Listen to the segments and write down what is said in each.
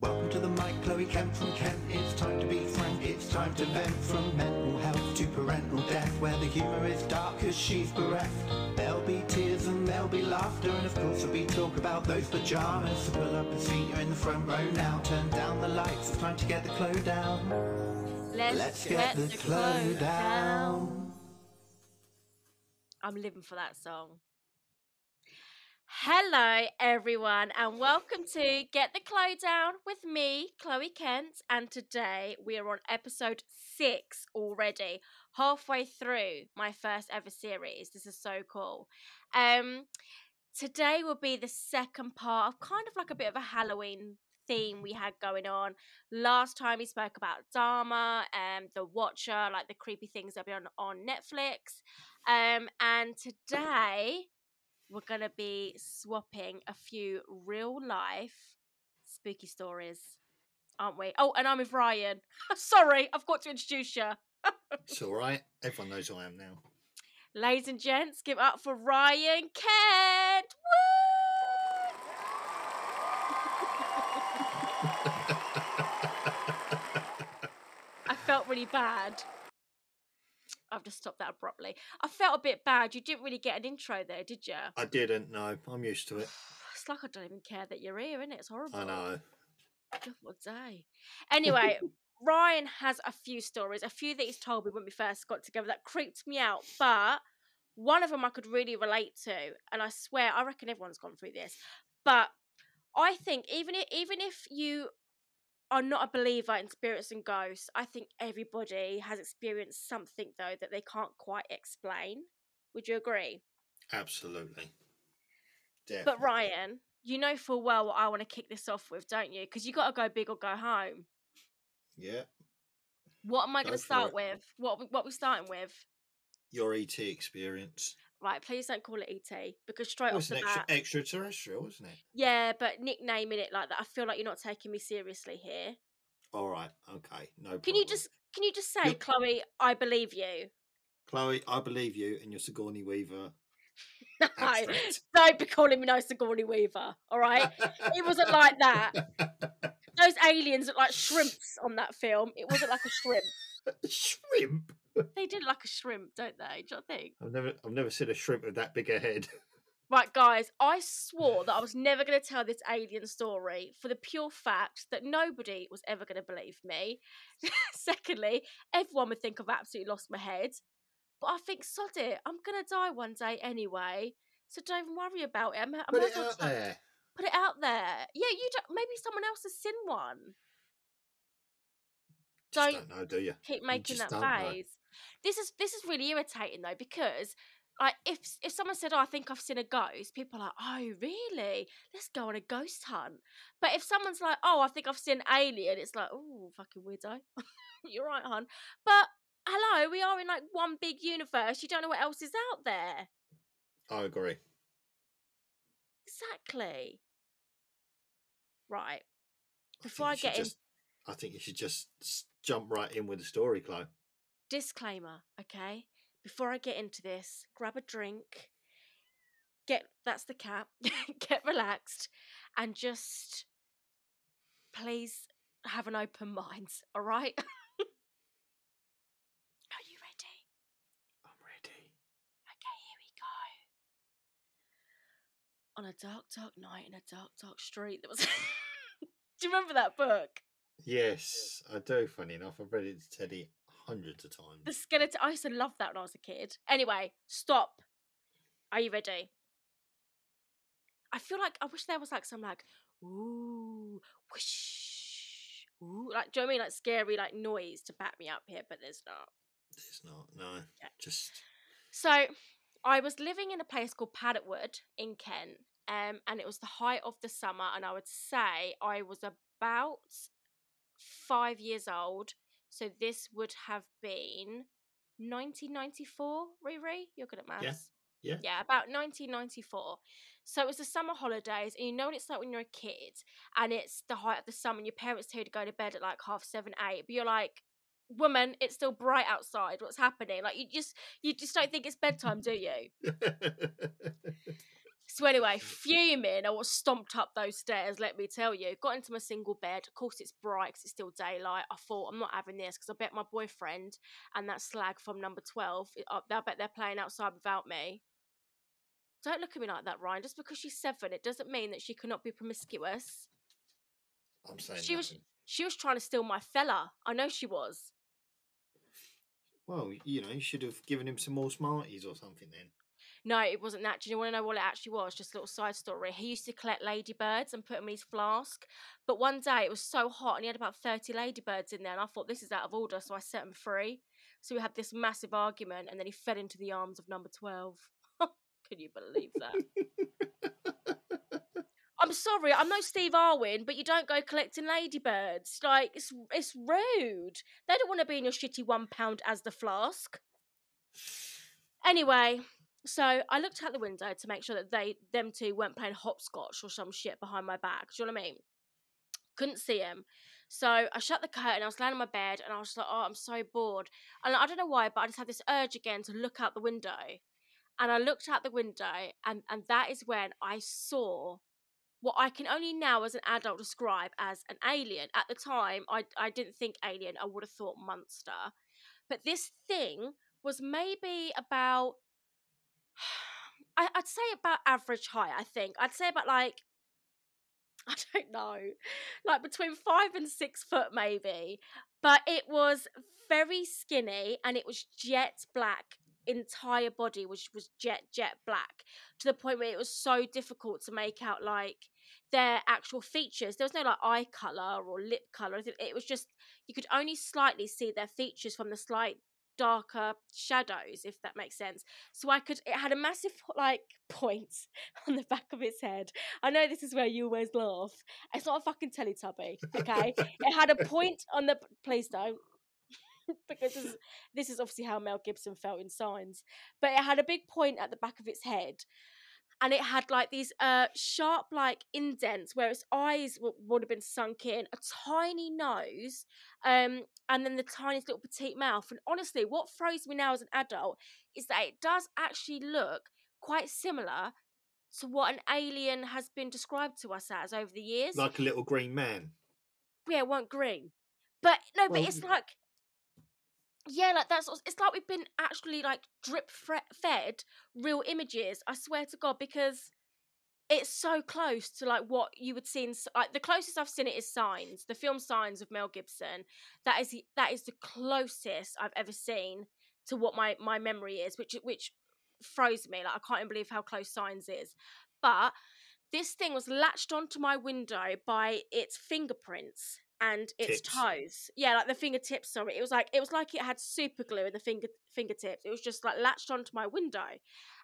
Welcome to the mic, Chloe Kent from Kent. It's time to be frank, it's time to vent from mental health to parental death, where the humour is dark as she's bereft. There'll be tears and there'll be laughter, and of course there'll be talk about those pajamas. So pull up a seat, you're in the front row now. Turn down the lights, it's time to get the clo down. Let's, Let's get the clo down. I'm living for that song. Hello, everyone, and welcome to Get the Down with me, Chloe Kent. And today we are on episode six already, halfway through my first ever series. This is so cool. Um, today will be the second part of kind of like a bit of a Halloween theme we had going on. Last time we spoke about Dahmer and um, The Watcher, like the creepy things that be on, on Netflix. Um, and today we're going to be swapping a few real life spooky stories, aren't we? Oh, and I'm with Ryan. Sorry, I've got to introduce you. It's all right. Everyone knows who I am now. Ladies and gents, give up for Ryan Kent. I felt really bad. I've just stopped that abruptly. I felt a bit bad. You didn't really get an intro there, did you? I didn't. No, I'm used to it. It's like I don't even care that you're here, isn't it? It's horrible. I know. God, what day? Anyway, Ryan has a few stories, a few that he's told me when we first got together that creeped me out, but one of them I could really relate to, and I swear I reckon everyone's gone through this. But I think even if, even if you are not a believer in spirits and ghosts, I think everybody has experienced something though that they can't quite explain. Would you agree? Absolutely. But Ryan, you know full well what I want to kick this off with, don't you? Because you got to go big or go home. Yeah. What am I going to start it. with? What what we starting with? Your ET experience. Right, please don't call it ET because straight It off the an extra, bat, extraterrestrial, wasn't it? yeah, but nicknaming it like that, I feel like you're not taking me seriously here. All right. Okay. No problem. Can you just can you just say, Yep. Chloe, I believe you? Chloe, I believe you and your Sigourney Weaver No, abstract. don't be calling me no Sigourney Weaver. All right, it wasn't like that. Those aliens look like shrimps on that film. It wasn't like a shrimp. shrimp. They did look like a shrimp, don't they? Do you not think? I've never, I've never seen a shrimp with that big a head. Right, guys, I swore that I was never going to tell this alien story for the pure fact that nobody was ever going to believe me. Secondly, everyone would think I've absolutely lost my head. But I think, sod it, I'm going to die one day anyway. So don't even worry about it. I'm, I Put it out there. Put it out there. Yeah, you don't, maybe someone else has seen one. Don't don't know, do you? Keep making just that face. This is this is really irritating though because like if if someone said, "Oh, I think I've seen a ghost," people are like, "Oh, really? Let's go on a ghost hunt." But if someone's like, "Oh, I think I've seen an alien," it's like, "Oh, fucking weirdo." You're right, hon. But hello, we are in like one big universe. You don't know what else is out there. I agree. Exactly. Right. Before I should get in- just, I think you should just jump right in with the story, Chloe. Disclaimer, okay? Before I get into this, grab a drink, get that's the cap, get relaxed, and just please have an open mind, all right? Are you ready? I'm ready. Okay, here we go. On a dark, dark night in a dark, dark street, there was. Do you remember that book? Yes, I do. Funny enough, I've read it to Teddy hundreds of times. The skeleton. I used to love that when I was a kid. Anyway, stop. Are you ready? I feel like I wish there was like some like ooh whoosh ooh like do you know what I mean like scary like noise to back me up here, but there's not. There's not. No, Yeah. just So I was living in a place called Paddock Wood in Kent, um, and it was the height of the summer, and I would say I was about five years old. So this would have been 1994. Riri, you're good at maths. Yeah. Yeah, about 1994. So it was the summer holidays, and you know what it's like when you're a kid and it's the height of the summer, and your parents tell you to go to bed at like half seven, eight, but you're like, woman, it's still bright outside. What's happening? Like you just you just don't think it's bedtime, do you? So anyway, fuming, I was stomped up those stairs. Let me tell you, got into my single bed. Of course, it's bright because it's still daylight. I thought I'm not having this because I bet my boyfriend and that slag from number twelve. I bet they're playing outside without me. Don't look at me like that, Ryan. Just because she's seven, it doesn't mean that she cannot be promiscuous. I'm saying She was she was trying to steal my fella. I know she was. Well, you know, you should have given him some more Smarties or something then. No, it wasn't that. Do you want to know what it actually was? Just a little side story. He used to collect ladybirds and put them in his flask. But one day it was so hot and he had about 30 ladybirds in there. And I thought, this is out of order. So I set him free. So we had this massive argument and then he fell into the arms of number 12. Can you believe that? I'm sorry, I'm no Steve Irwin, but you don't go collecting ladybirds. Like, it's, it's rude. They don't want to be in your shitty one pound as the flask. Anyway, so I looked out the window to make sure that they them two weren't playing hopscotch or some shit behind my back. Do you know what I mean? Couldn't see him. So I shut the curtain, I was laying on my bed, and I was like, oh, I'm so bored. And I don't know why, but I just had this urge again to look out the window. And I looked out the window, and, and that is when I saw what I can only now as an adult describe as an alien. At the time, I, I didn't think alien, I would have thought monster. But this thing was maybe about I, I'd say about average height, I think. I'd say about like I don't know, like between five and six foot maybe. But it was very skinny and it was jet black. Entire body was was jet jet black to the point where it was so difficult to make out like their actual features. There was no like eye color or lip color. It was just you could only slightly see their features from the slight darker shadows if that makes sense. So i could it had a massive like point on the back of its head. I know this is where you always laugh. It's not a fucking teletubby okay? It had a point on the please don't because this is, this is obviously how mel gibson felt in signs. But it had a big point at the back of its head and it had like these uh sharp like indents where its eyes w- would have been sunk in a tiny nose um and then the tiniest little petite mouth and honestly what throws me now as an adult is that it does actually look quite similar to what an alien has been described to us as over the years Like a little green man. yeah it weren't green but no but Well, it's like yeah like that's it's like we've been actually like drip fed real images i swear to god because it's so close to like what you would see in like the closest i've seen it is signs the film signs of mel gibson that is the, that is the closest i've ever seen to what my my memory is which which froze me like i can't even believe how close signs is but this thing was latched onto my window by its fingerprints and its Tips. toes. Yeah, like the fingertips. Sorry, it was like it was like it had super glue in the finger fingertips. It was just like latched onto my window,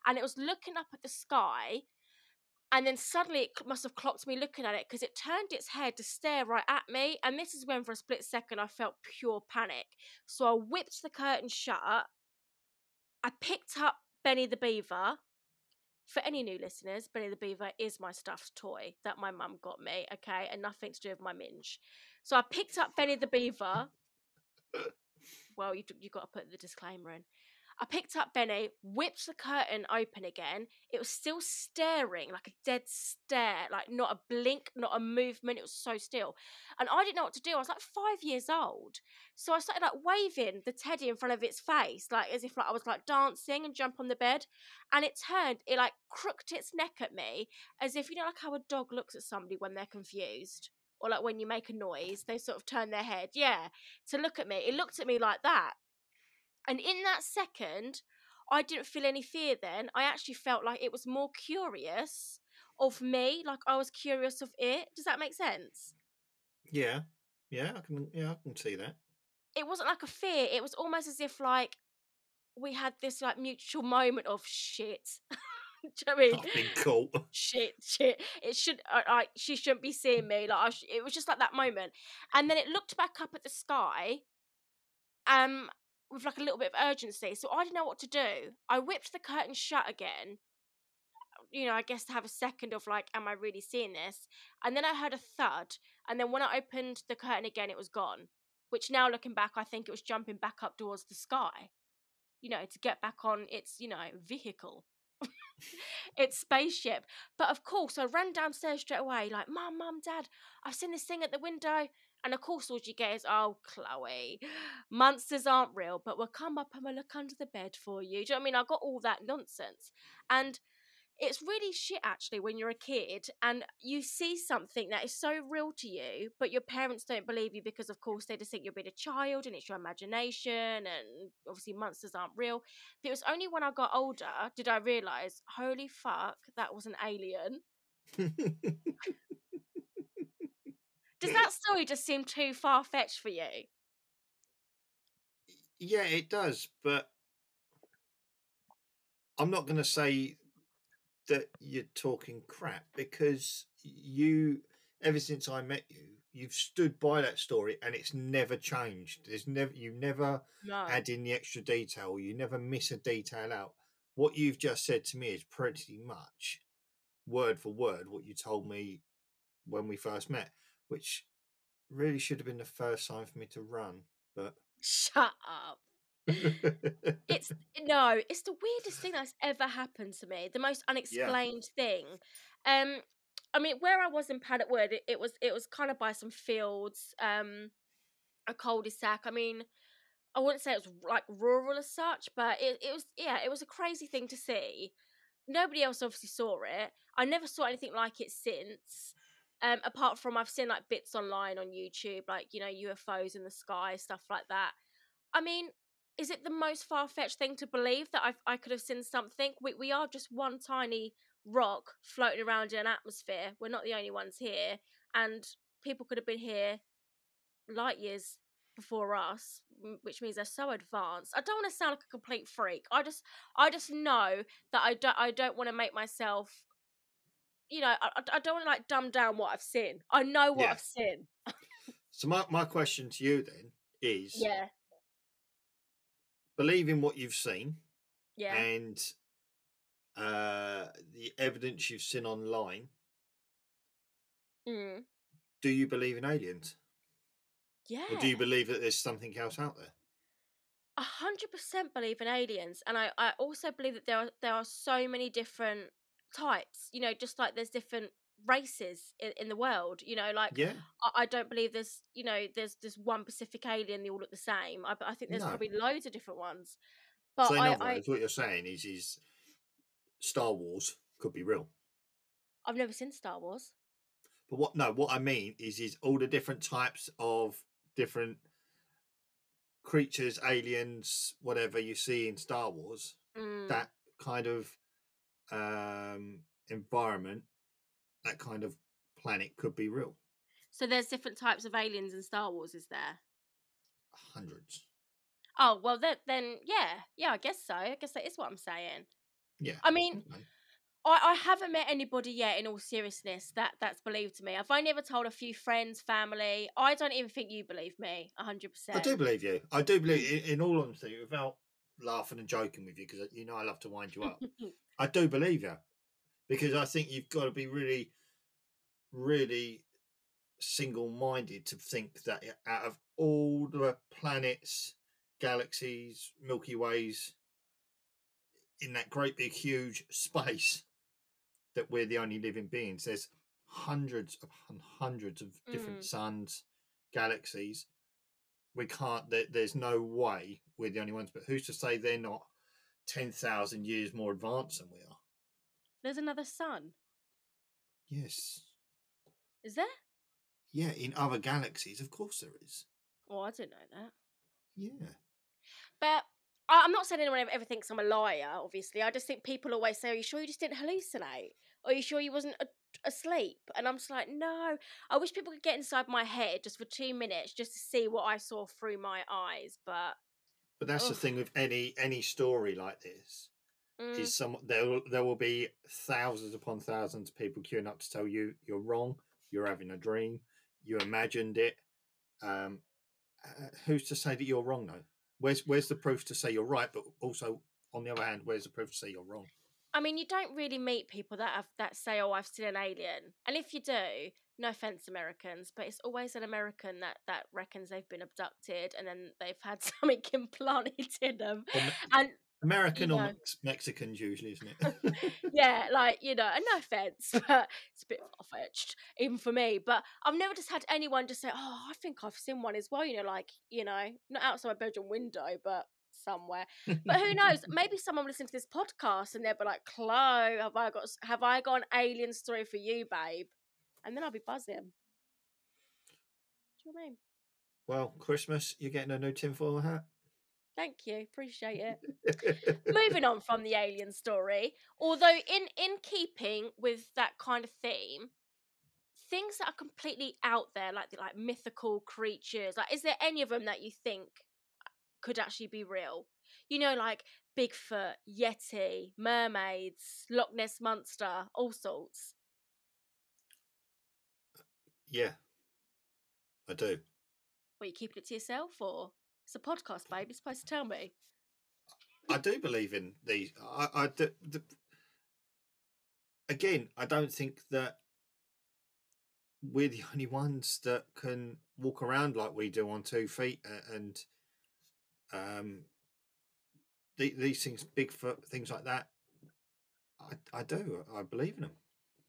and it was looking up at the sky. And then suddenly it must have clocked me looking at it because it turned its head to stare right at me. And this is when, for a split second, I felt pure panic. So I whipped the curtain shut. I picked up Benny the Beaver. For any new listeners, Benny the Beaver is my stuffed toy that my mum got me, okay, and nothing to do with my minge. So I picked up Benny the Beaver. Well, you you got to put the disclaimer in. I picked up Benny, whipped the curtain open again. It was still staring like a dead stare, like not a blink, not a movement. It was so still. And I didn't know what to do. I was like five years old. So I started like waving the teddy in front of its face, like as if like I was like dancing and jump on the bed. And it turned, it like crooked its neck at me, as if you know like how a dog looks at somebody when they're confused. Or like when you make a noise, they sort of turn their head, yeah, to look at me. It looked at me like that. And in that second, I didn't feel any fear then. I actually felt like it was more curious of me, like I was curious of it. Does that make sense? Yeah. Yeah, I can yeah, I can see that. It wasn't like a fear, it was almost as if like we had this like mutual moment of shit. Do you know what I mean? Caught. shit, shit. It should, I, I, she shouldn't be seeing me. Like, I sh- it was just like that moment, and then it looked back up at the sky, um, with like a little bit of urgency. So I didn't know what to do. I whipped the curtain shut again. You know, I guess to have a second of like, am I really seeing this? And then I heard a thud, and then when I opened the curtain again, it was gone. Which now looking back, I think it was jumping back up towards the sky. You know, to get back on its, you know, vehicle. it's spaceship. But of course, I ran downstairs straight away, like, Mum, Mum, Dad, I've seen this thing at the window. And of course, all you get is, oh, Chloe, monsters aren't real, but we'll come up and we'll look under the bed for you. Do you know what I mean? I got all that nonsense. And it's really shit actually when you're a kid and you see something that is so real to you, but your parents don't believe you because, of course, they just think you're being a child and it's your imagination and obviously monsters aren't real. But it was only when I got older did I realize, holy fuck, that was an alien. Does that story just seem too far fetched for you? yeah, it does, but I'm not going to say that you're talking crap because you, ever since I met you, you've stood by that story and it's never changed. There's never you never No. add in the extra detail. You never miss a detail out. What you've just said to me is pretty much word for word what you told me when we first met, which really should have been the first sign for me to run. But Shut up. It's no, it's the weirdest thing that's ever happened to me. The most unexplained thing. Um, I mean, where I was in Paddock Wood, it, it was it was kind of by some fields, um, a cul-de-sac. I mean, I wouldn't say it was like rural as such, but it, it was yeah, it was a crazy thing to see. Nobody else obviously saw it. I never saw anything like it since. Um, apart from I've seen like bits online on YouTube, like you know UFOs in the sky, stuff like that. I mean, is it the most far fetched thing to believe that I I could have seen something? We we are just one tiny rock floating around in an atmosphere. We're not the only ones here, and people could have been here light years before us, which means they're so advanced. I don't want to sound like a complete freak. I just I just know that I don't I don't want to make myself. You know, I, I- don't want to like dumb down what I've seen. I know what Yeah. I've seen. so my, my question to you then is Yeah, believe in what you've seen yeah. and uh, the evidence you've seen online. Mm. Do you believe in aliens? Yeah. Or do you believe that there's something else out there? a hundred percent believe in aliens, and I, I also believe that there are there are so many different types. You know, just like there's different races in, in the world. You know, like Yeah. I, I don't believe there's you know there's just one Pacific alien. They all look the same. I, I think there's No. probably loads of different ones. But so I, I what you're saying is, is Star Wars could be real. I've never seen Star Wars. But what? No, what I mean is, is all the different types of different creatures, aliens, whatever you see in Star Wars. Mm. That kind of um, environment, that kind of planet could be real. So there's different types of aliens in Star Wars, is there? Hundreds. Oh well, then then yeah, yeah, I guess so. I guess that is what I'm saying. Yeah. I mean, okay. I, I haven't met anybody yet, in all seriousness, that that's believed to me. I've only ever told a few friends, family. I don't even think you believe me, hundred percent. I do believe you. I do believe, in, in all honesty, without laughing and joking with you, because you know I love to wind you up. I do believe you because I think you've got to be really, really single minded to think that out of all the planets, galaxies, Milky Ways, in that great big huge space, that we're the only living beings. There's hundreds of and hundreds of different Mm. suns, galaxies. We can't, there, there's no way we're the only ones, but who's to say they're not 10,000 years more advanced than we are? There's another sun. Yes. Is there? Yeah, in other galaxies, of course there is. Oh, I didn't know that. Yeah. But I'm not saying anyone ever, ever thinks I'm a liar. Obviously, I just think people always say, "Are you sure you just didn't hallucinate? Are you sure you wasn't a, asleep?" And I'm just like, "No." I wish people could get inside my head just for two minutes, just to see what I saw through my eyes. But But that's the thing with any any story like this mm, is some there will, there will be thousands upon thousands of people queuing up to tell you you're wrong, you're having a dream, you imagined it. Um, uh, who's to say that you're wrong though? Where's where's the proof to say you're right? But also on the other hand, where's the proof to say you're wrong? I mean, you don't really meet people that have that say, "Oh, I've seen an alien," and if you do, no offense, Americans, but it's always an American that that reckons they've been abducted and then they've had something implanted in them. And American you or. Mex- Mexicans usually, isn't it? yeah, like you know, and no offense, but it's a bit far fetched, even for me. But I've never just had anyone just say, "Oh, I think I've seen one as well." You know, like you know, not outside my bedroom window, but somewhere. But who knows? Maybe someone will listen to this podcast and they'll be like, "Chloe, have I got have I got an alien story for you, babe?" And then I'll be buzzing. Do you know what I mean? well, Christmas, you're getting a new tinfoil hat. Thank you, appreciate it. moving on from the alien story although in in keeping with that kind of theme things that are completely out there like the like mythical creatures like is there any of them that you think could actually be real you know like bigfoot yeti mermaids loch ness monster all sorts yeah, I do. what you keeping it to yourself or it's a podcast babe you're supposed to tell me I do believe in these. I, I do, the, again, I don't think that we're the only ones that can walk around like we do on two feet and um the, these things, Bigfoot, things like that. I, I do. I believe in them.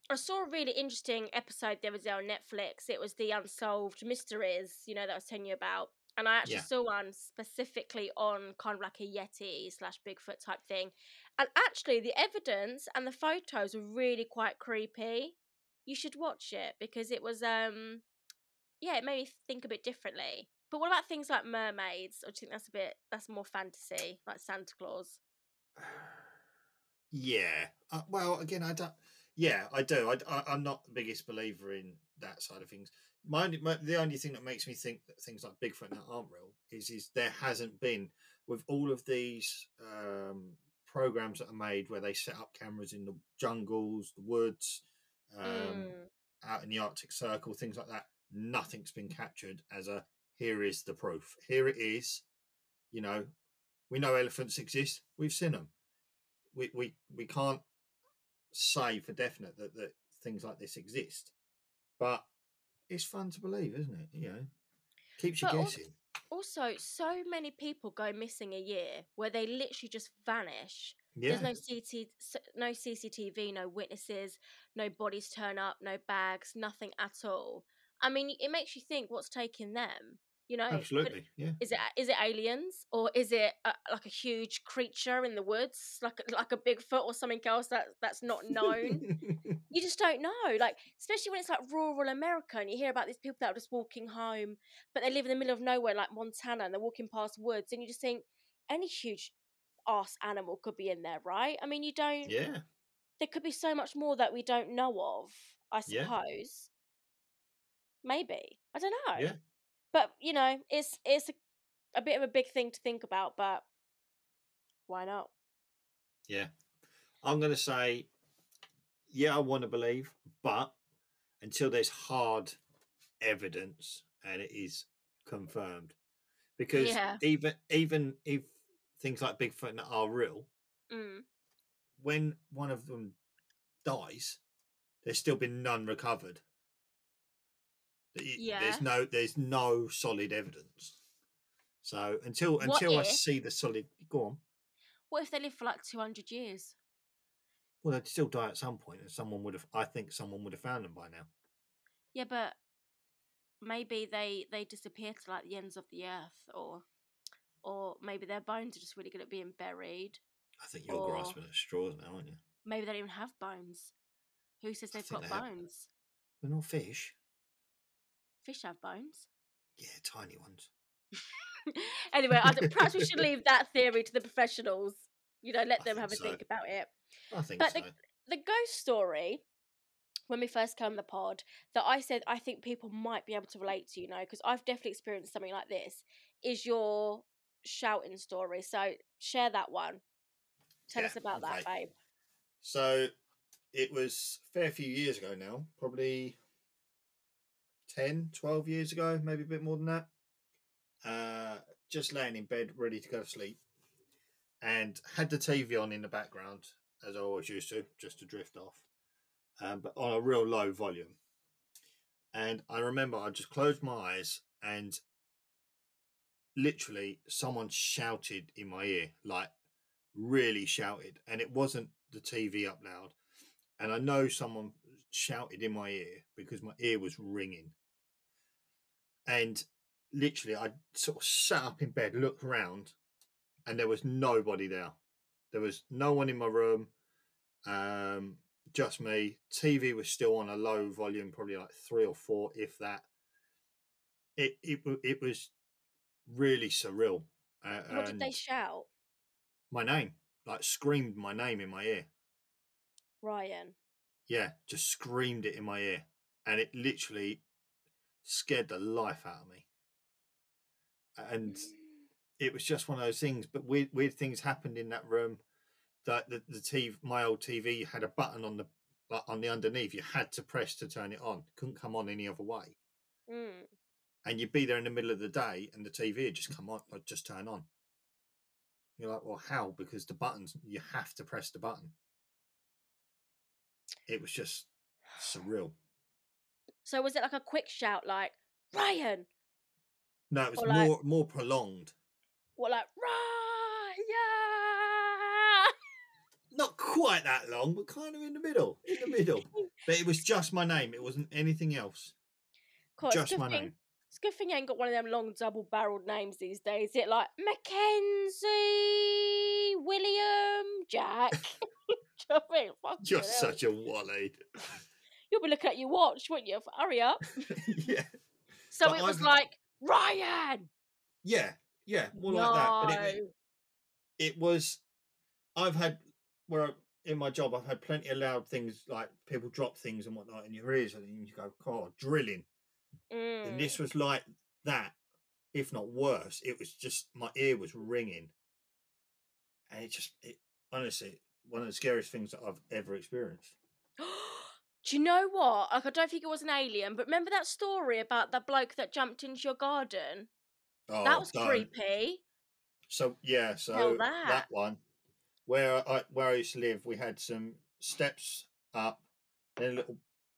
I saw a really interesting episode the other day on Netflix. It was the Unsolved Mysteries, you know, that I was telling you about. And I actually Yeah. saw one specifically on kind of like a Yeti slash Bigfoot type thing. And actually, the evidence and the photos were really quite creepy. You should watch it because it was, um, yeah, it made me think a bit differently. But what about things like mermaids? Or do you think that's a bit, that's more fantasy, like Santa Claus? Yeah. Uh, well, again, I don't. Yeah, I do. I, I, am not the biggest believer in that side of things. My, only, my the only thing that makes me think that things like Bigfoot now aren't real is is there hasn't been with all of these um, programs that are made where they set up cameras in the jungles, the woods, um, Mm. out in the Arctic Circle, things like that. Nothing's been captured as a here is the proof. Here it is. You know, we know elephants exist. We've seen them. We we we can't say for definite that that things like this exist, but it's fun to believe, isn't it? You know, keeps you But guessing. Also, so many people go missing a year where they literally just vanish. Yeah, There's no CT, no CCTV, no witnesses, no bodies turn up, no bags, nothing at all. I mean, it makes you think what's taking them. You know, absolutely. Yeah, Is it is it aliens or is it a, like a huge creature in the woods, like like a Bigfoot or something else that that's not known? you just don't know. Like, especially when it's like rural America and you hear about these people that are just walking home, but they live in the middle of nowhere, like Montana, and they're walking past woods, and you just think any huge ass animal could be in there, right? I mean, you don't. yeah, There could be so much more that we don't know of. I Yeah. suppose. Maybe I don't know. yeah. But you know, it's it's a, a bit of a big thing to think about, but why not? Yeah. I'm going to say, yeah, I want to believe, but until there's hard evidence and it is confirmed, because Yeah. even even if things like Bigfoot are real, Mm. when one of them dies, there's still been none recovered. Yeah. There's no there's no solid evidence. So until What until I see the solid, go on. What if they live for like two hundred years? Well, they'd still die at some point, and someone would have. I think someone would have found them by now. Yeah, but maybe they they disappear to like the ends of the earth, or or maybe their bones are just really good at being buried. I think you're Or- grasping at straws now, aren't you? Maybe they don't even have bones. Who says they've got they have. bones? They're not fish. Fish have bones. Yeah, tiny ones. anyway, perhaps we should leave that theory to the professionals. You know, let I them have a so. think about it. I think But so. the- the ghost story when we first came on the pod that I said I think people might be able to relate to, you know, because I've definitely experienced something like this, is your shouting story. So share that one. Tell Yeah, us about that, babe. So it was a fair few years ago now, probably 10, 12 years ago, maybe a bit more than that. Uh, just laying in bed, ready to go to sleep, and had the TV on in the background, as I always used to, just to drift off, um, but on a real low volume. And I remember I just closed my eyes and literally someone shouted in my ear, like really shouted, and it wasn't the TV up loud. And I know someone shouted in my ear because my ear was ringing. And literally, I sort of sat up in bed, looked around, and there was nobody there. There was no one in my room, um, just me. TV was still on a low volume, probably like three or four, if that. It it it was really surreal. Uh, What did they shout? my name, like screamed my name in my ear. Ryan. Yeah, just screamed it in my ear, and it literally scared the life out of me. And it was just one of those things. But weird, weird things happened in that room. That the, the TV, my old TV, had a button on the on the underneath. You had to press to turn it on. Couldn't come on any other way. Mm. And you'd be there in the middle of the day, and the TV would just come on, like just turn on. You're like, well, how? Because the buttons, you have to press the button. It was just surreal. So was it like a quick shout, like Ryan? No, it was Or like- more more prolonged. What, like Ryan? Not quite that long, but kind of in the middle. In the middle. but it was just my name. It wasn't anything else. It's just my thing- name. It's a good thing you ain't got one of them long double-barreled names these days. Is it like Mackenzie, William, Jack? Do you know I mean? You're such a wally. You'll be looking at your watch, wouldn't you? Hurry up. yeah. So But it was I've- like Ryan. Yeah. Yeah. More like that. But it, No. it was I've had where I- in my job I've had plenty of loud things like people drop things and whatnot in your ears and you go, God, drilling. Mm. And this was like that, if not worse. It was just my ear was ringing. And it just it honestly one of the scariest things that I've ever experienced. Do you know what? Like, I don't think it was an alien, but remember that story about that bloke that jumped into your garden? Oh, that was don't. creepy. So yeah, so Tell that. that. one where I where I used to live, we had some steps up, then a little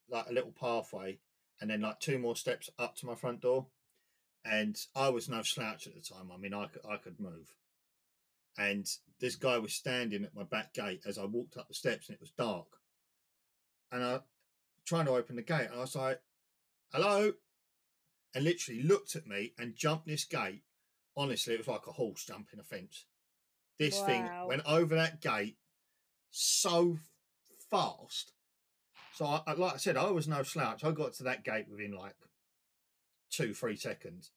like a little pathway, and then like two more steps up to my front door. And I was no slouch at the time. I mean, I could, I could move. And this guy was standing at my back gate as I walked up the steps, and it was dark. And I trying to open the gate, and I was like, "Hello," and literally looked at me and jumped this gate honestly, it was like a horse jumping a fence. This thing went over that gate so fast. So, I, I- like I said, I was no slouch. I got to that gate within like two, three seconds.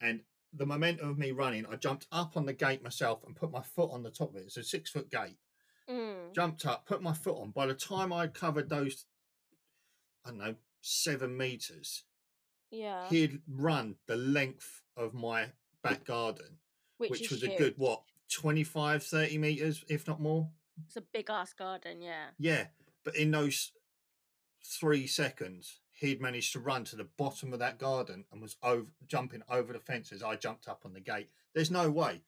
And the momentum of me running, I jumped up on the gate myself and put my foot on the top of it. It's a six foot gate. Mm. Jumped up, put my foot on. By the time I covered those, I don't know, seven meters, Yeah. he'd run the length of my back garden Which, which, was a good what 25 30 meters if not more It's a big ass garden, yeah. yeah but in those three seconds he'd managed to run to the bottom of that garden and was over jumping over the fence as i jumped up on the gate there's no way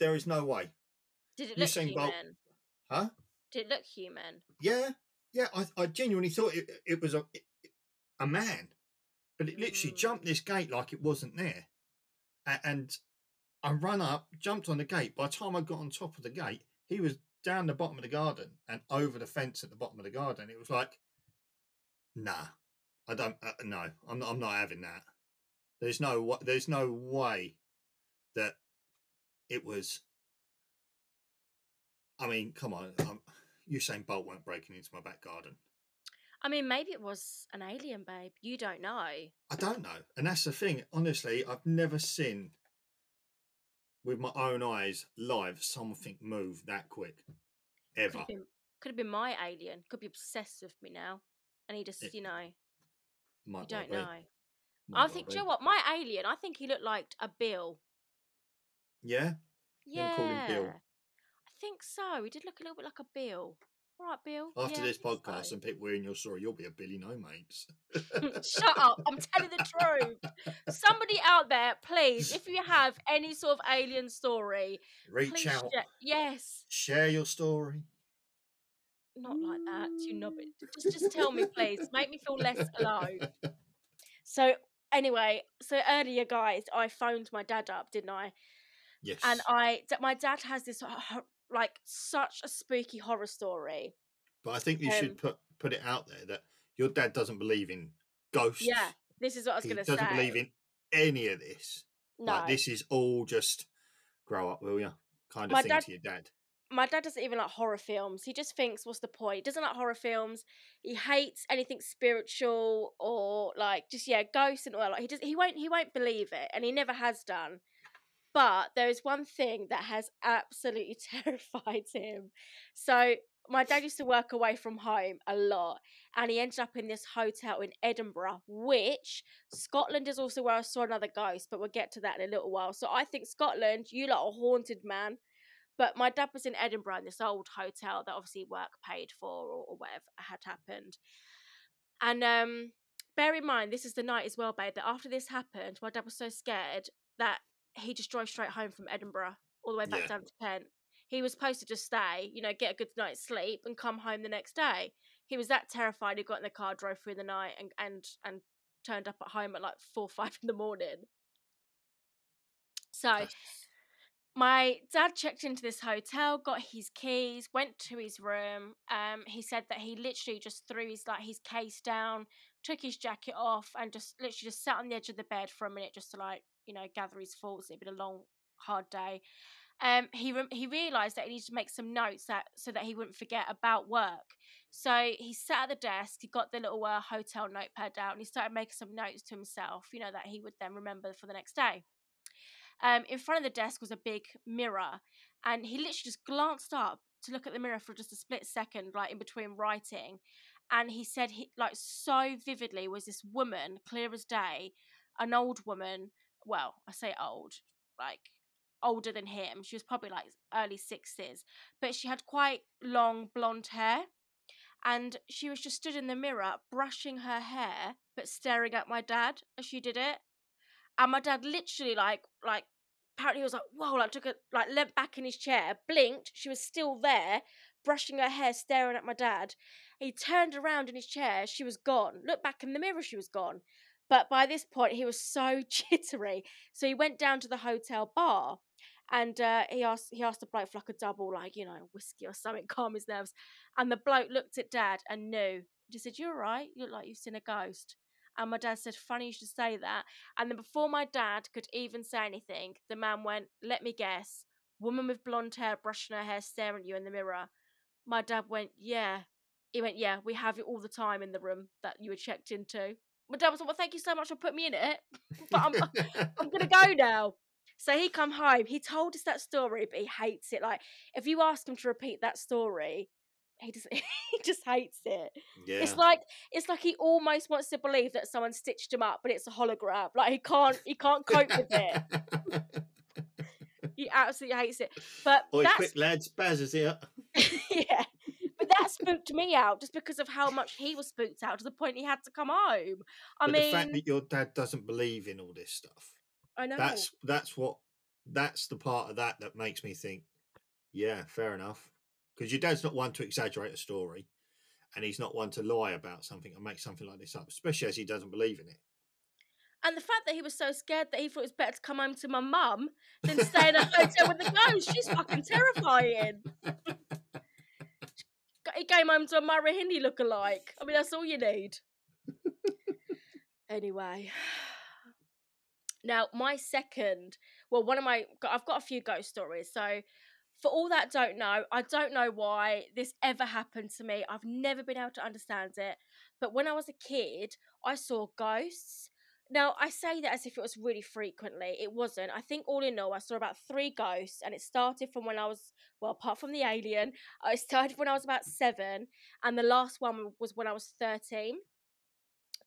there is no way Did it You look human? Bolt- huh Did it look human? yeah yeah i, I genuinely thought it, it was a a man but it literally Mm. jumped this gate like it wasn't there and i ran up jumped on the gate. By the time i got on top of the gate he was down the bottom of the garden and over the fence at the bottom of the garden. It was like nah i don't uh, no i'm not, I'm not having that. There's no there's no way that it was i mean come on um, usain bolt weren't breaking into my back garden I mean, maybe it was an alien, babe. You don't know. I don't know. And that's the thing. Honestly, I've never seen with my own eyes live something move that quick. Could Ever. have, been, could have been my alien. Could be obsessed with me now. And he just, It you know, you don't know. Might I think, do you know what? My alien, I think he looked like a Bill. Yeah? You call him Yeah. Think so. He did look a little bit like a Bill. All right, Bill. After Yeah, this podcast so. and people hearing your story, you'll be a Billy No Mates. Shut up. I'm telling the truth. Somebody out there, please, if you have any sort of alien story, Reach out. share. Yes. Share your story. Not like that, you knob it. Just just tell me, please. Make me feel less alone. So anyway, so earlier, guys, I phoned my dad up, didn't I? Yes. And I, my dad has this h- like such a spooky horror story. But I think you Um, should put put it out there that your dad doesn't believe in ghosts. Yeah, this is what I was going to say. He doesn't believe in any of this. no, Like this is all just grow up, will you? Kind of My thing dad- to your dad. my dad doesn't even like horror films. He just thinks, what's the point? He doesn't like horror films. He hates anything spiritual or like just yeah, ghosts and all that. Like he does, he won't he won't believe it, and he never has done. But there is one thing that has absolutely terrified him. So my dad used to work away from home a lot, and he ended up in this hotel in Edinburgh, which Scotland is also where I saw another ghost. But we'll get to that in a little while. So I think Scotland, you lot are haunted, man. But my dad was in Edinburgh in this old hotel that obviously work paid for or, or whatever had happened. And um, bear in mind, this is the night as well, babe, that after this happened, my dad was so scared that he just drove straight home from Edinburgh all the way back Yeah. down to Kent. He was supposed to just stay, you know, get a good night's sleep and come home the next day. He was that terrified he got in the car, drove through the night and and, and turned up at home at like four five in the morning. So That's- my dad checked into this hotel, got his keys, went to his room. Um, he said that he literally just threw his like his case down, took his jacket off, and just literally just sat on the edge of the bed for a minute just to like you know gather his thoughts. It'd been a long, hard day. Um, he rem- he realised that he needed to make some notes that so that he wouldn't forget about work. So he sat at the desk. He got the little uh, hotel notepad out, and he started making some notes to himself. You know that he would then remember for the next day. Um, in front of the desk was a big mirror, and he literally just glanced up to look at the mirror for just a split second, like in between writing. And he said, he like so vividly was this woman, clear as day, an old woman. Well, I say old, like older than him. She was probably like early sixties, but she had quite long blonde hair. And she was just stood in the mirror, brushing her hair, but staring at my dad as she did it. And my dad literally like like apparently he was like whoa like took a like leant back in his chair blinked. She was still there brushing her hair staring at my dad. He turned around in his chair. She was gone. Looked back in the mirror she was gone but by this point he was so jittery so he went down to the hotel bar and uh, he asked he asked the bloke for like a double like you know whiskey or something calm his nerves and the bloke looked at dad and knew he just said you're right you look like you've seen a ghost and my dad said, Funny you should say that. And then before my dad could even say anything, the man went, Let me guess, woman with blonde hair brushing her hair staring at you in the mirror. My dad went, Yeah. He went, Yeah, we have it all the time in the room that you were checked into. My dad was like, Well, thank you so much for putting me in it. but I'm I'm gonna go now. So he come home. He told us that story, but he hates it. Like if you ask him to repeat that story, he just he just hates it. yeah. It's like it's like he almost wants to believe that someone stitched him up, but it's a hologram. Like he can't he can't cope with it. He absolutely hates it. But Oi, that's quick lads, Baz is here. yeah. Spooked me out just because of how much he was spooked out to the point he had to come home. I but mean, the fact that your dad doesn't believe in all this stuff, I know. that's that's what that's the part of that that makes me think, yeah, fair enough. Because your dad's not one to exaggerate a story, and he's not one to lie about something and make something like this up, especially as he doesn't believe in it. And the fact that he was so scared that he thought it was better to come home to my mum than stay in a hotel with the ghost. She's fucking terrifying. He came home to a Myra Hindley look-alike. I mean, that's all you need. anyway. Now, my second, well, one of my, I've got a few ghost stories. So, for all that don't know, I don't know why this ever happened to me. I've never been able to understand it. But when I was a kid, I saw ghosts. Now, I say that as if it was really frequently. It wasn't. I think all in all, I saw about three ghosts, and it started from when I was, well, apart from the alien, I started when I was about seven, and the last one was when I was 13.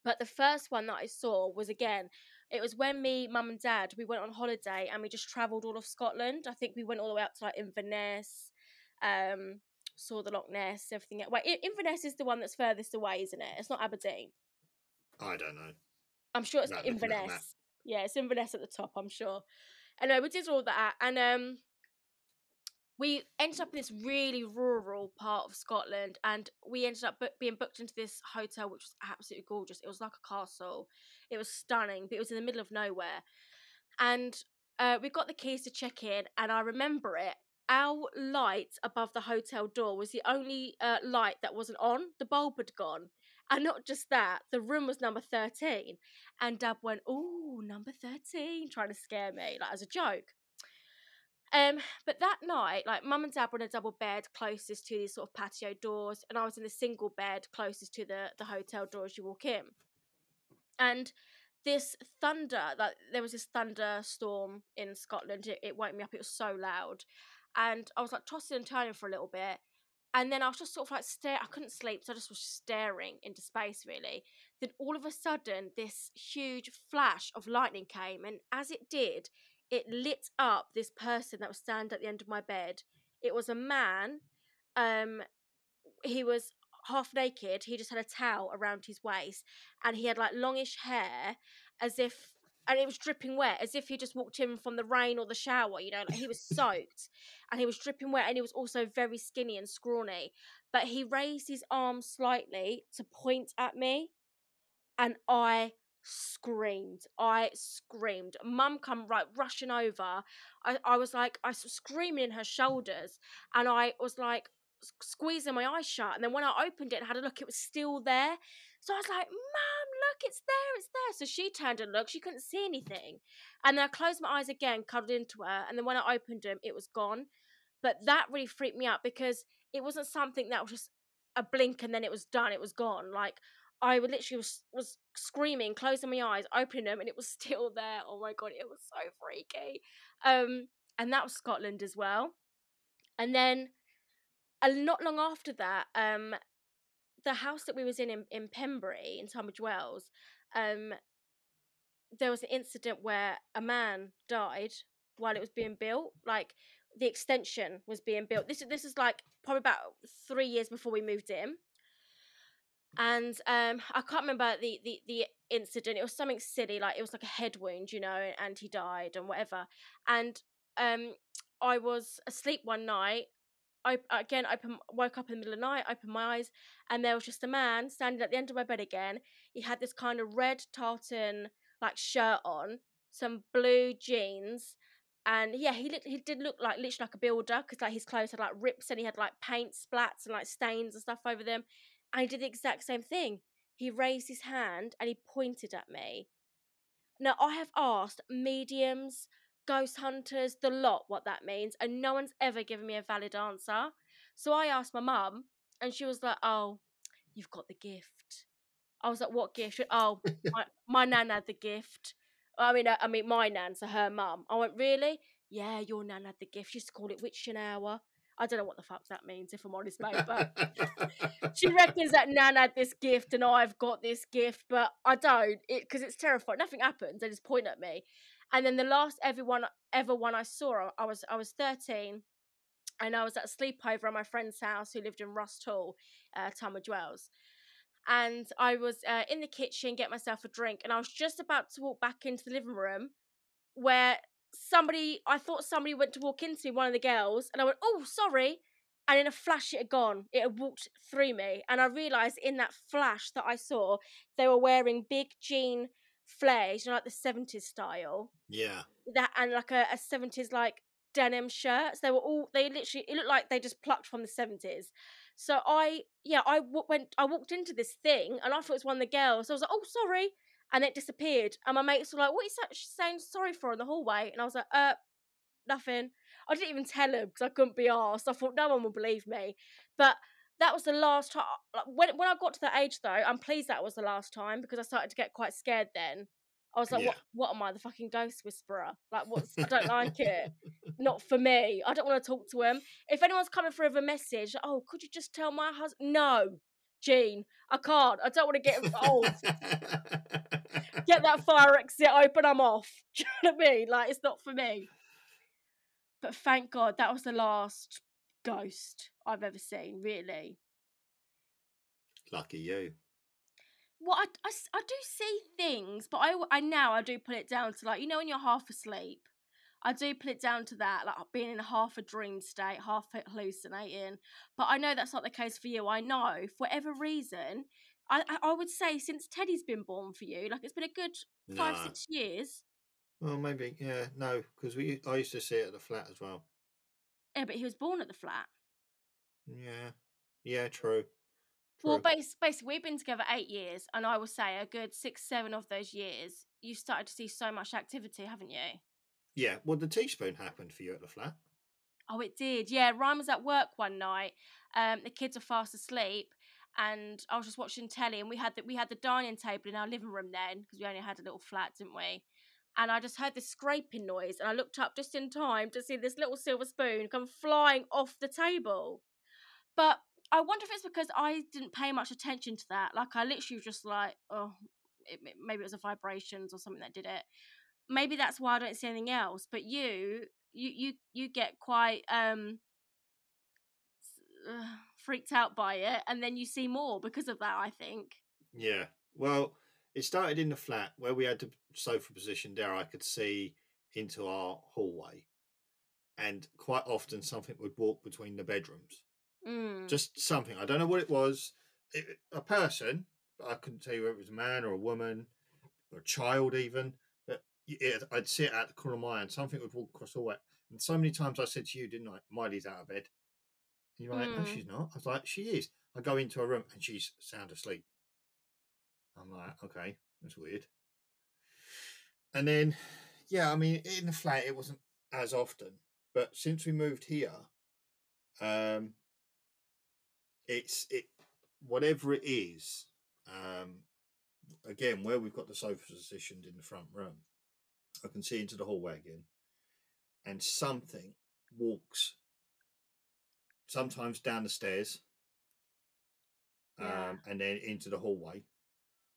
But the first one that I saw was again, it was when me, mum, and dad we went on holiday and we just travelled all of Scotland. I think we went all the way up to like Inverness, um, saw the Loch Ness, everything. Wait, In- Inverness is the one that's furthest away, isn't it? It's not Aberdeen. I don't know. I'm sure it's Not looking at the map. Inverness. Yeah, it's Inverness at the top, I'm sure. Anyway, we did all that and um we ended up in this really rural part of Scotland and we ended up being booked into this hotel which was absolutely gorgeous. It was like a castle. It was stunning, but it was in the middle of nowhere. And uh, we got the keys to check in and I remember it our light above the hotel door was the only uh, light that wasn't on. The bulb had gone. And not just that, the room was number 13. And Dad went, Oh, number 13, trying to scare me, like as a joke. Um, but that night, like mum and dad were in a double bed closest to these sort of patio doors, and I was in the single bed closest to the, the hotel door as you walk in. And this thunder, like there was this thunderstorm in Scotland, it, it woke me up, it was so loud. And I was like tossing and turning for a little bit. And then I was just sort of like stare. I couldn't sleep, so I just was staring into space, really. Then all of a sudden, this huge flash of lightning came, and as it did, it lit up this person that was standing at the end of my bed. It was a man. Um, he was half naked. He just had a towel around his waist, and he had like longish hair, as if, and it was dripping wet, as if he just walked in from the rain or the shower. You know, like he was soaked, and he was dripping wet, and he was also very skinny and scrawny. But he raised his arm slightly to point at me, and I screamed. I screamed. Mum come right rushing over. I, I was like, I was screaming in her shoulders, and I was like squeezing my eyes shut. And then when I opened it and had a look, it was still there. So I was like, Mum, look, it's there, it's there. So she turned and looked. She couldn't see anything. And then I closed my eyes again, cuddled into her, and then when I opened them, it was gone. But that really freaked me out because it wasn't something that was just a blink and then it was done. It was gone. Like I literally was, was screaming, closing my eyes, opening them, and it was still there. Oh my god, it was so freaky. Um, and that was Scotland as well. And then, uh, not long after that, um, the house that we was in in, in Pembury in Tunbridge Wells, um, there was an incident where a man died while it was being built. Like the extension was being built. This this is like probably about three years before we moved in and um, I can't remember the, the the incident. It was something silly, like it was like a head wound, you know, and he died and whatever. And um, I was asleep one night. I again open woke up in the middle of the night, opened my eyes, and there was just a man standing at the end of my bed again. He had this kind of red tartan like shirt on, some blue jeans, and yeah, he looked, he did look like literally like a builder because like his clothes had like rips and he had like paint splats and like stains and stuff over them. And he did the exact same thing. He raised his hand and he pointed at me. Now, I have asked mediums, ghost hunters, the lot what that means, and no one's ever given me a valid answer. So I asked my mum, and she was like, Oh, you've got the gift. I was like, What gift? Oh, my, my nan had the gift. I mean, uh, I mean, my nan, so her mum. I went, Really? Yeah, your nan had the gift. She used to call it witching hour. I don't know what the fuck that means, if I'm honest, mate. But she reckons that Nan had this gift and I've got this gift, but I don't. It because it's terrifying. Nothing happens. They just point at me. And then the last everyone ever one I saw, I was I was 13, and I was at a sleepover at my friend's house who lived in Rusthall, uh. And I was uh, in the kitchen, get myself a drink, and I was just about to walk back into the living room where somebody, I thought somebody went to walk into me, one of the girls, and I went, oh, sorry. And in a flash, it had gone. It had walked through me. And I realised in that flash that I saw, they were wearing big jean flares, you know, like the 70s style. Yeah. That and like a, 70s like denim shirts. They were all, they literally, it looked like they just plucked from the 70s. So I, yeah, I w- went, I walked into this thing and I thought it was one of the girls. So I was like, oh, sorry and it disappeared. And my mates were like, "What is that saying sorry for in the hallway?" And I was like, "Uh, nothing." I didn't even tell him because I couldn't be asked. I thought no one will believe me. But that was the last time. When when I got to that age, though, I'm pleased that was the last time because I started to get quite scared. Then I was like, yeah. "What? What am I, the fucking ghost whisperer? Like, what's? I don't like it. Not for me. I don't want to talk to him. If anyone's coming through with a message, oh, could you just tell my husband? No, Gene, I can't. I don't want to get involved. get that fire exit open, I'm off. Do you know what I mean? Like, it's not for me. But thank God that was the last ghost I've ever seen, really. Lucky you. Well, I, I, I do see things, but I, I now I do put it down to like, you know, when you're half asleep I do put it down to that, like being in a half a dream state, half hallucinating. But I know that's not the case for you. I know, for whatever reason, I I would say since Teddy's been born for you, like it's been a good five nah. six years. Well, maybe yeah, no, because we I used to see it at the flat as well. Yeah, but he was born at the flat. Yeah, yeah, true. Well, true. bas- basically, we've been together eight years, and I will say a good six, seven of those years, you started to see so much activity, haven't you? yeah. Well, the teaspoon happened for you at the flat. Oh, it did. Yeah, Ryan was at work one night. Um, the kids are fast asleep, and I was just watching telly, and we had the, we had the dining table in our living room then because we only had a little flat, didn't we? And I just heard this scraping noise, and I looked up just in time to see this little silver spoon come flying off the table. But I wonder if it's because I didn't pay much attention to that. Like I literally was just like, oh, it, maybe it was the vibrations or something that did it. Maybe that's why I don't see anything else. But you, you, you, you get quite um freaked out by it, and then you see more because of that. I think. Yeah. Well, it started in the flat where we had the sofa positioned there. I could see into our hallway, and quite often something would walk between the bedrooms. Mm. Just something. I don't know what it was. It, a person, but I couldn't tell you whether it was a man or a woman or a child, even. But it, I'd see it at the corner of my eye, and something would walk across the hallway. And so many times I said to you, didn't I? Miley's out of bed. And you're like, no, Mm. she's not. I was like, she is. I go into her room and she's sound asleep. I'm like, okay, that's weird. And then, yeah, I mean, in the flat, it wasn't as often, but since we moved here, um, it's it whatever it is. Um, again, where we've got the sofa positioned in the front room, I can see into the hallway again, and something walks sometimes down the stairs, Yeah. um, and then into the hallway,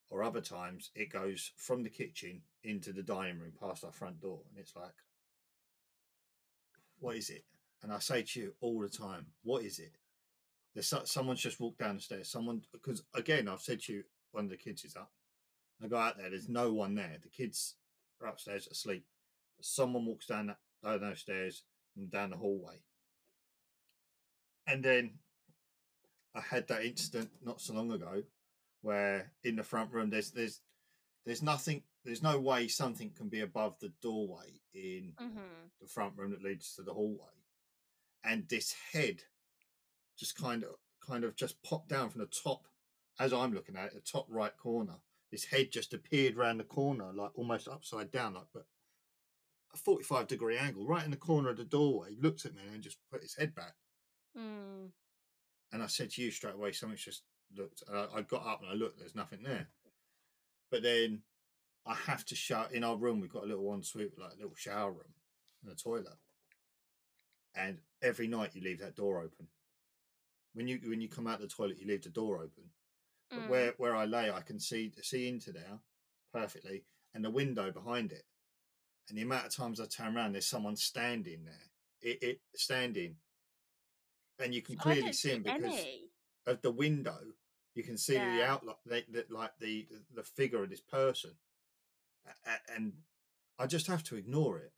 or other times it goes from the kitchen into the dining room past our front door, and it's like, what is it? And I say to you all the time, what is it? There's so, someone's just walked down the stairs. Someone, because again, I've said to you, one of the kids is up. I go out there. There's no one there. The kids are upstairs asleep. Someone walks down that down those stairs and down the hallway. And then I had that incident not so long ago where in the front room there's there's there's nothing there's no way something can be above the doorway in Mm-hmm. the front room that leads to the hallway and this head just kind of kind of just popped down from the top as i'm looking at it the top right corner this head just appeared round the corner like almost upside down like but a 45 degree angle right in the corner of the doorway looked at me and just put his head back Mm. and I said to you straight away, something's just looked. And I, I got up and I looked. There's nothing there. But then I have to shut in our room. We've got a little one suite, like a little shower room and a toilet. And every night you leave that door open. When you when you come out the toilet, you leave the door open. But Mm. where where I lay, I can see see into there perfectly, and the window behind it. And the amount of times I turn around, there's someone standing there. It, it standing, and you can clearly don't see him because any. Of the window, you can see the Yeah. outline, the, the, like the the figure of this person, and I just have to ignore it.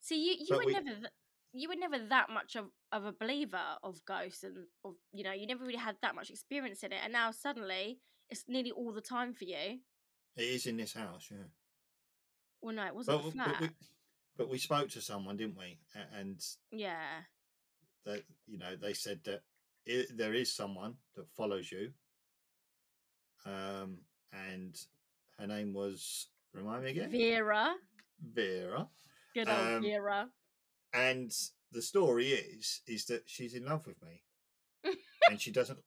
See, you you But were we- never you were never that much of, of a believer of ghosts and of you know you never really had that much experience in it, and now suddenly it's nearly all the time for you. It is in this house, yeah. Well, no, it wasn't But, flat. but we but we spoke to someone, didn't we? And yeah. that you know they said that i there is someone that follows you, um, and her name was remind me again, Vera. Vera. Good old Um, Vera. And the story is is that she's in love with me, and she doesn't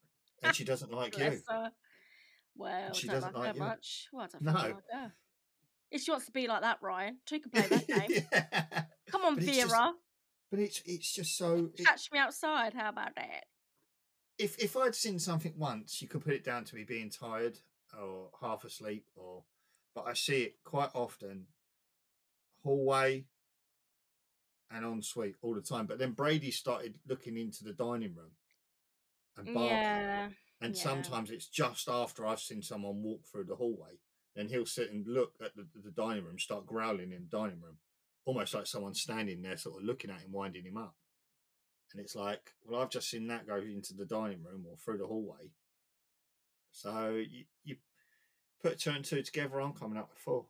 and she doesn't like you. Her. Well, She doesn't like her like you. much. Well, No. like her. If she wants to be like that, Ryan, she can play that game. yeah. Come on, But it's Vera. just- But it's it's just so. It, Catch me outside. How about that? If if I'd seen something once, you could put it down to me being tired or half asleep, or. But I see it quite often, hallway, and ensuite all the time. But then Brady started looking into the dining room, and barking. Yeah. And yeah. sometimes it's just after I've seen someone walk through the hallway, then he'll sit and look at the, the dining room, start growling in the dining room, almost like someone standing there, sort of looking at him, winding him up. And it's like, well, I've just seen that go into the dining room or through the hallway. So you, you put two and two together, I'm coming up with four.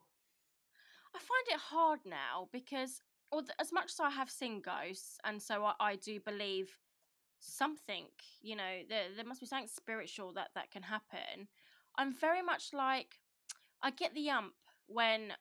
I find it hard now because or as much as I have seen ghosts, and so I, I do believe something. You know, there there must be something spiritual that that can happen. I'm very much like I get the ump when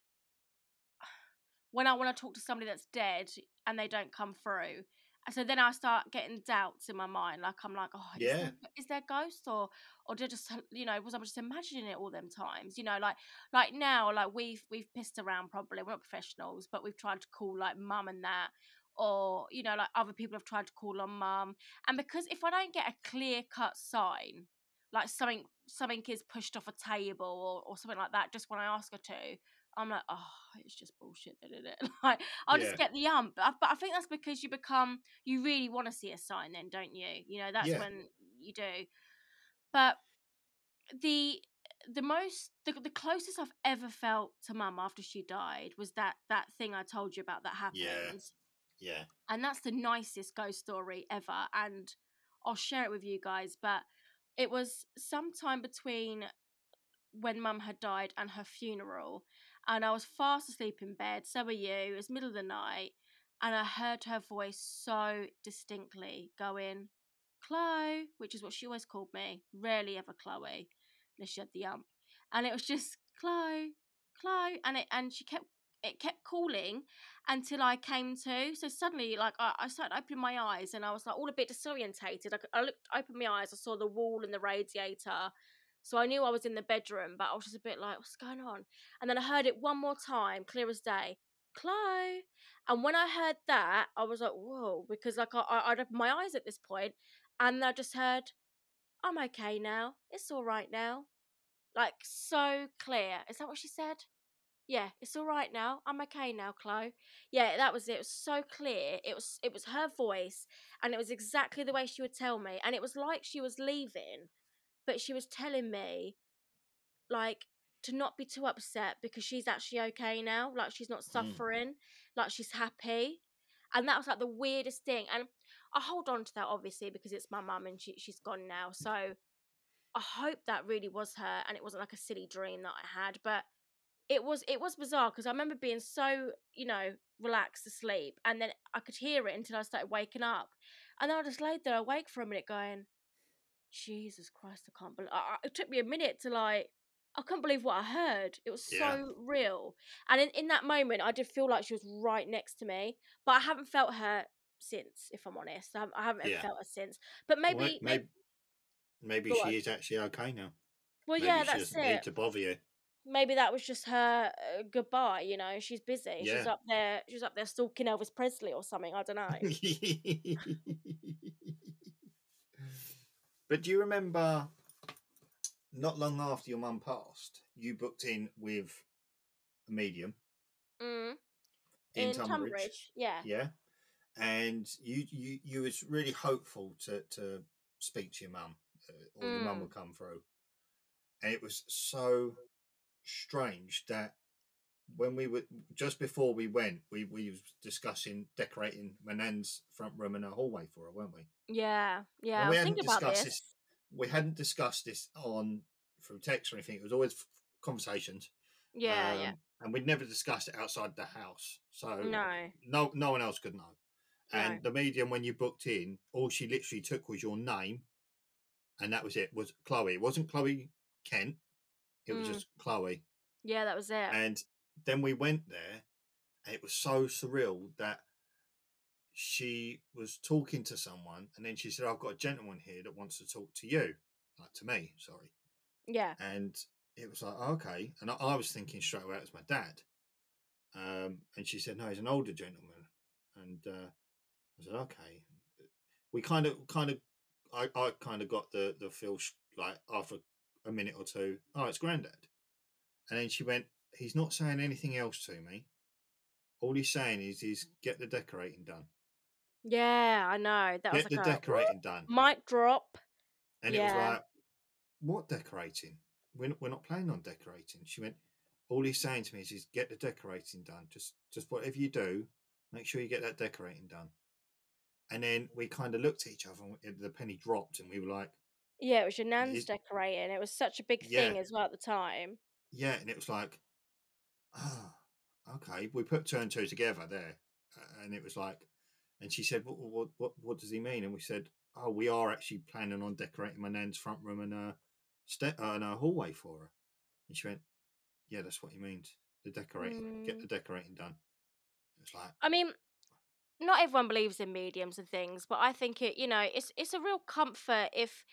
when I want to talk to somebody that's dead and they don't come through. So then I start getting doubts in my mind. Like I'm like, oh, is, Yeah. there, is there ghosts or or did I just uh, you know was I just imagining it all them times? You know, like like now, like we've we've pissed around probably. We're not professionals, but we've tried to call like mum and that, or you know, like other people have tried to call on mum. And because if I don't get a clear cut sign, like something something is pushed off a table or, or something like that, just when I ask her to, I'm like, oh, it's just bullshit, isn't it? like, I'll Yeah. just get the ump. But I, but I think that's because you become, you really want to see a sign, then, don't you? You know, that's Yeah. when you do. But the the most the, the closest I've ever felt to mum after she died was that that thing I told you about that happened Yeah. Yeah. and that's the nicest ghost story ever and i'll share it with you guys but it was sometime between when mum had died and her funeral and i was fast asleep in bed so were you it was middle of the night and i heard her voice so distinctly going chloe which is what she always called me rarely ever chloe unless she had the ump and it was just chloe chloe and it and she kept it kept calling until I came to. So suddenly, like I, I started opening my eyes, and I was like all a bit disorientated. I, I looked, opened my eyes, I saw the wall and the radiator, so I knew I was in the bedroom. But I was just a bit like, what's going on? And then I heard it one more time, clear as day, Chloe. And when I heard that, I was like, whoa, because like I, I'd opened my eyes at this point, and I just heard, I'm okay now. It's all right now. Like so clear. Is that what she said? Yeah, it's all right now. I'm okay now, Chloe. Yeah, that was it. It was so clear. It was it was her voice and it was exactly the way she would tell me. And it was like she was leaving, but she was telling me like to not be too upset because she's actually okay now. Like she's not hmm. suffering, like she's happy. And that was like the weirdest thing. And I hold on to that obviously because it's my mum and she she's gone now. So I hope that really was her and it wasn't like a silly dream that I had. But it was it was bizarre because I remember being so you know relaxed asleep, and then I could hear it until I started waking up, and then I just laid there awake for a minute, going, "Jesus Christ, I can't believe." I, it took me a minute to like. I couldn't believe what I heard. It was Yeah. so real, and in, in that moment, I did feel like she was right next to me, but I haven't felt her since. If I'm honest, I haven't, I haven't Yeah. felt her since. But Well, maybe, maybe, maybe, she on. is actually okay now. well, maybe yeah, that's doesn't it. need to bother you. maybe that was just her uh, goodbye. You know, she's busy. She's up there. She's up there stalking Elvis Presley or something. I don't know. but do you remember not long after your mum passed, you booked in with a medium mm. in, In Tunbridge? Tunbridge, yeah. Yeah. And you, you you was really hopeful to to speak to your mum, uh, or your mum Mm. would come through. And it was so strange that when we were just before we went, we we was discussing decorating my nan's front room and her hallway for her, weren't we? Yeah, yeah. And we hadn't discussed this. this. We hadn't discussed this on through text or anything. It was always f- conversations. Yeah, yeah. um, And we'd never discussed it outside the house, so No. no no one else could know. And No. the medium, when you booked in, all she literally took was your name, and that was it. Was Chloe? It wasn't Chloe Kent. It was Mm. just Chloe. Yeah, that was it. And then we went there, and it was so surreal that she was talking to someone, and then she said, "I've got a gentleman here that wants to talk to you, like to me." Sorry. yeah. And it was like, okay. And I, I was thinking straight away it was my dad. Um, and she said, no, he's an older gentleman. And uh, I said, okay. We kind of, kind of, I, I kind of got the the feel sh- like after a minute or two, oh, it's granddad. And then she went, he's not saying anything else to me. All he's saying is, he's get the decorating done. Yeah, I know. That was Get like the a decorating done. mic drop. And it was like, what decorating? We're not, we're not planning on decorating. She went, all he's saying to me is, is get the decorating done. Just, just whatever you do, make sure you get that decorating done. And then we kind of looked at each other and the penny dropped and we were like, Yeah, it was your nan's decorating. It was such a big Yeah. thing as well at the time. yeah. And it was like, ah, okay. We put two and two together there. and it was like, and she said, "What what what, what does he mean?" And we said, "Oh, we are actually planning on decorating my nan's front room and a ste- uh, and a hallway for her." And she went, "Yeah, that's what he means. The decorating, get Mm. the decorating done." It's like, I mean, not everyone believes in mediums and things, but I think it, you know, it's it's a real comfort if,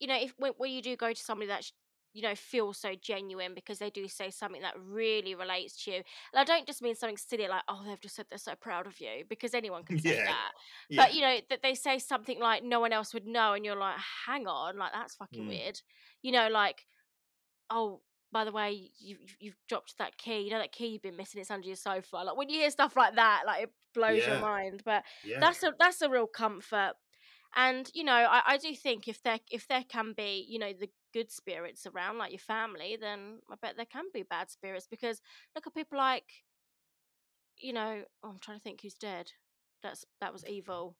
you know, if when, when you do go to somebody that sh- you know feel so genuine because they do say something that really relates to you. And I don't just mean something silly like, oh, they've just said they're so proud of you because anyone can say Yeah, that. yeah, But you know that they say something like no one else would know, and you're like, hang on, like that's fucking Mm. weird. You know, like, oh, by the way, you you've- you've dropped that key. You know that key you've been missing. It's under your sofa. Like when you hear stuff like that, like it blows your mind. But yeah. that's a that's a real comfort. And you know, I, I do think if there if there can be you know the good spirits around, like your family, then I bet there can be bad spirits because look at people like, you know, oh, I'm trying to think who's dead. That's that was evil.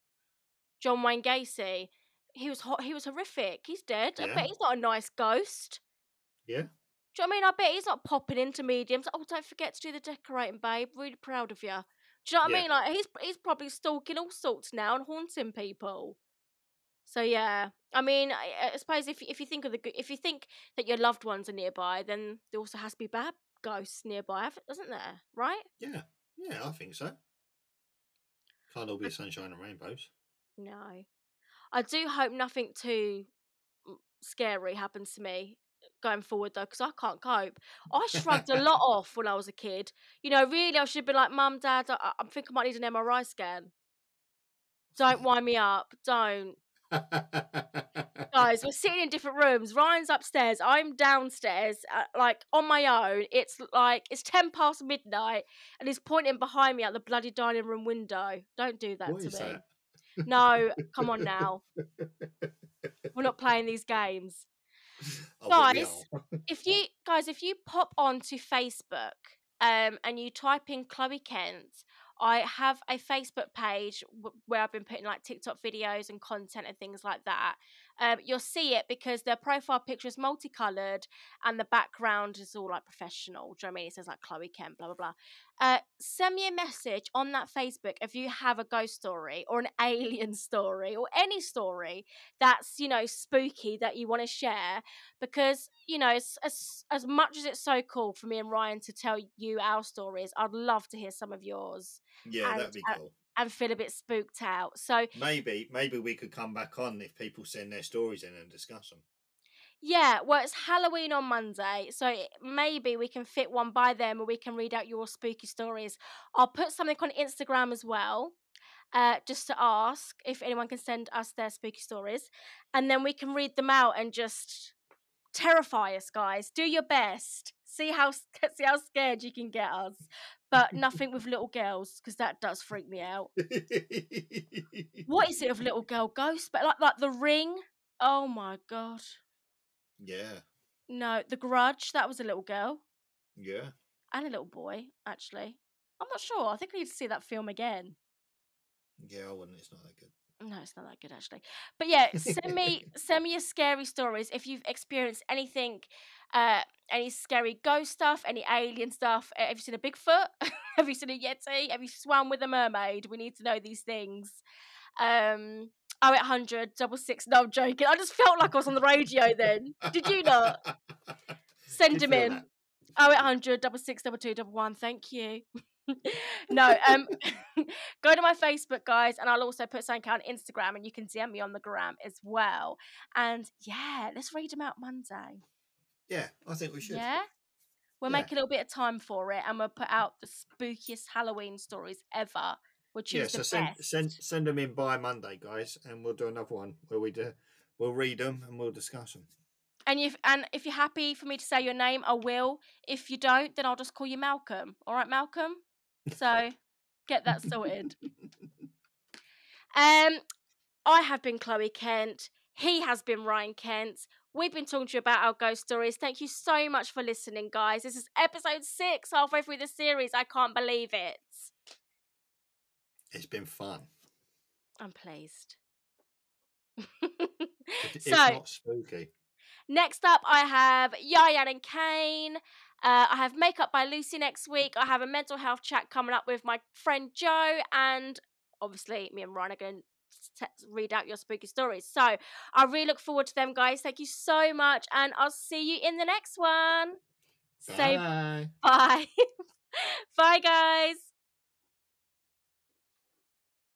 John Wayne Gacy. He was hot. He was horrific. He's dead. I bet he's not a nice ghost. yeah, Do you know what I mean? I bet he's not popping into mediums. Oh, don't forget to do the decorating, babe. Really proud of you. Do you know what I mean? Like he's he's probably stalking all sorts now and haunting people. So yeah, I mean, I, I suppose if if you think of the if you think that your loved ones are nearby, then there also has to be bad ghosts nearby, doesn't there? Right? yeah, yeah. I think so. Can't all be sunshine and rainbows. No, I do hope nothing too scary happens to me uh, going forward though, because I can't cope. I shrugged a lot off when I was a kid. You know, really, I should be like, Mum, Dad, I, I think I might need an MRI scan. Don't wind me up. Don't. Guys, we're sitting in different rooms. Ryan's upstairs. I'm downstairs, uh, like on my own. It's like it's ten past midnight, and he's pointing behind me at the bloody dining room window. Don't do that what to me. that? No, come on now. We're not playing these games. Oh, Guys. If you guys, if you pop onto Facebook um, and you type in Chloe Kent, I have a Facebook page where I've been putting like TikTok videos and content and things like that. Um, you'll see it because their profile picture is multicolored and the background is all like professional. Do you know what I mean? It says like Chloe Kent, blah blah blah. Uh, send me a message on that Facebook if you have a ghost story or an alien story or any story that's you know spooky that you want to share because you know as, as as much as it's so cool for me and Ryan to tell you our stories I'd love to hear some of yours Yeah, and, that'd be uh, cool. And feel a bit spooked out so Maybe, maybe we could come back on if people send their stories in and discuss them. yeah well it's Halloween on Monday so maybe we can fit one by them or we can read out your spooky stories I'll put something on Instagram as well uh, just to ask if anyone can send us their spooky stories, and then we can read them out and just terrify us, guys. Do your best. See how see how scared you can get us, but nothing with little girls because that does freak me out. What is it of little girl ghosts? But like like the ring. Oh my god. Yeah, No, the Grudge. That was a little girl yeah. and a little boy. Actually, I'm not sure. I think I need to see that film again. Yeah, I wouldn't. It's not that good. No, it's not that good actually. But yeah, send me send me your scary stories if you've experienced anything, uh, any scary ghost stuff, any alien stuff. Have you seen a Bigfoot? Have you seen a Yeti? Have you swam with a mermaid? We need to know these things. Um, oh, oh, eight hundred double six. No, I'm joking. I just felt like I was on the radio then. Did you not? Send them in. that. Oh, eight hundred double six double two double one. Thank you. no, um, go to my Facebook, guys, and I'll also put something on Instagram, and you can DM me on the gram as well. And yeah, let's read them out Monday. Yeah, I think we should. Yeah, we'll Yeah. make a little bit of time for it, and we'll put out the spookiest Halloween stories ever. We'll choose Yeah, so the send best. send send them in by Monday, guys, and we'll do another one where we do we'll read them and we'll discuss them. And if and if you're happy for me to say your name, I will. If you don't, then I'll just call you Malcolm. All right, Malcolm. So get that sorted. Um, I have been Chloe Kent. He has been Ryan Kent. We've been talking to you about our ghost stories. Thank you so much for listening, guys. This is episode six, halfway through the series. I can't believe it. It's been fun. I'm pleased. If so not spooky. next up, I have Yayan and Kane. Uh, I have Makeup by Lucy next week. I have a mental health chat coming up with my friend Joe, and obviously, me and Ryan are going to read out your spooky stories. So I really look forward to them, guys. Thank you so much, and I'll see you in the next one. Say Bye. bye. bye, guys.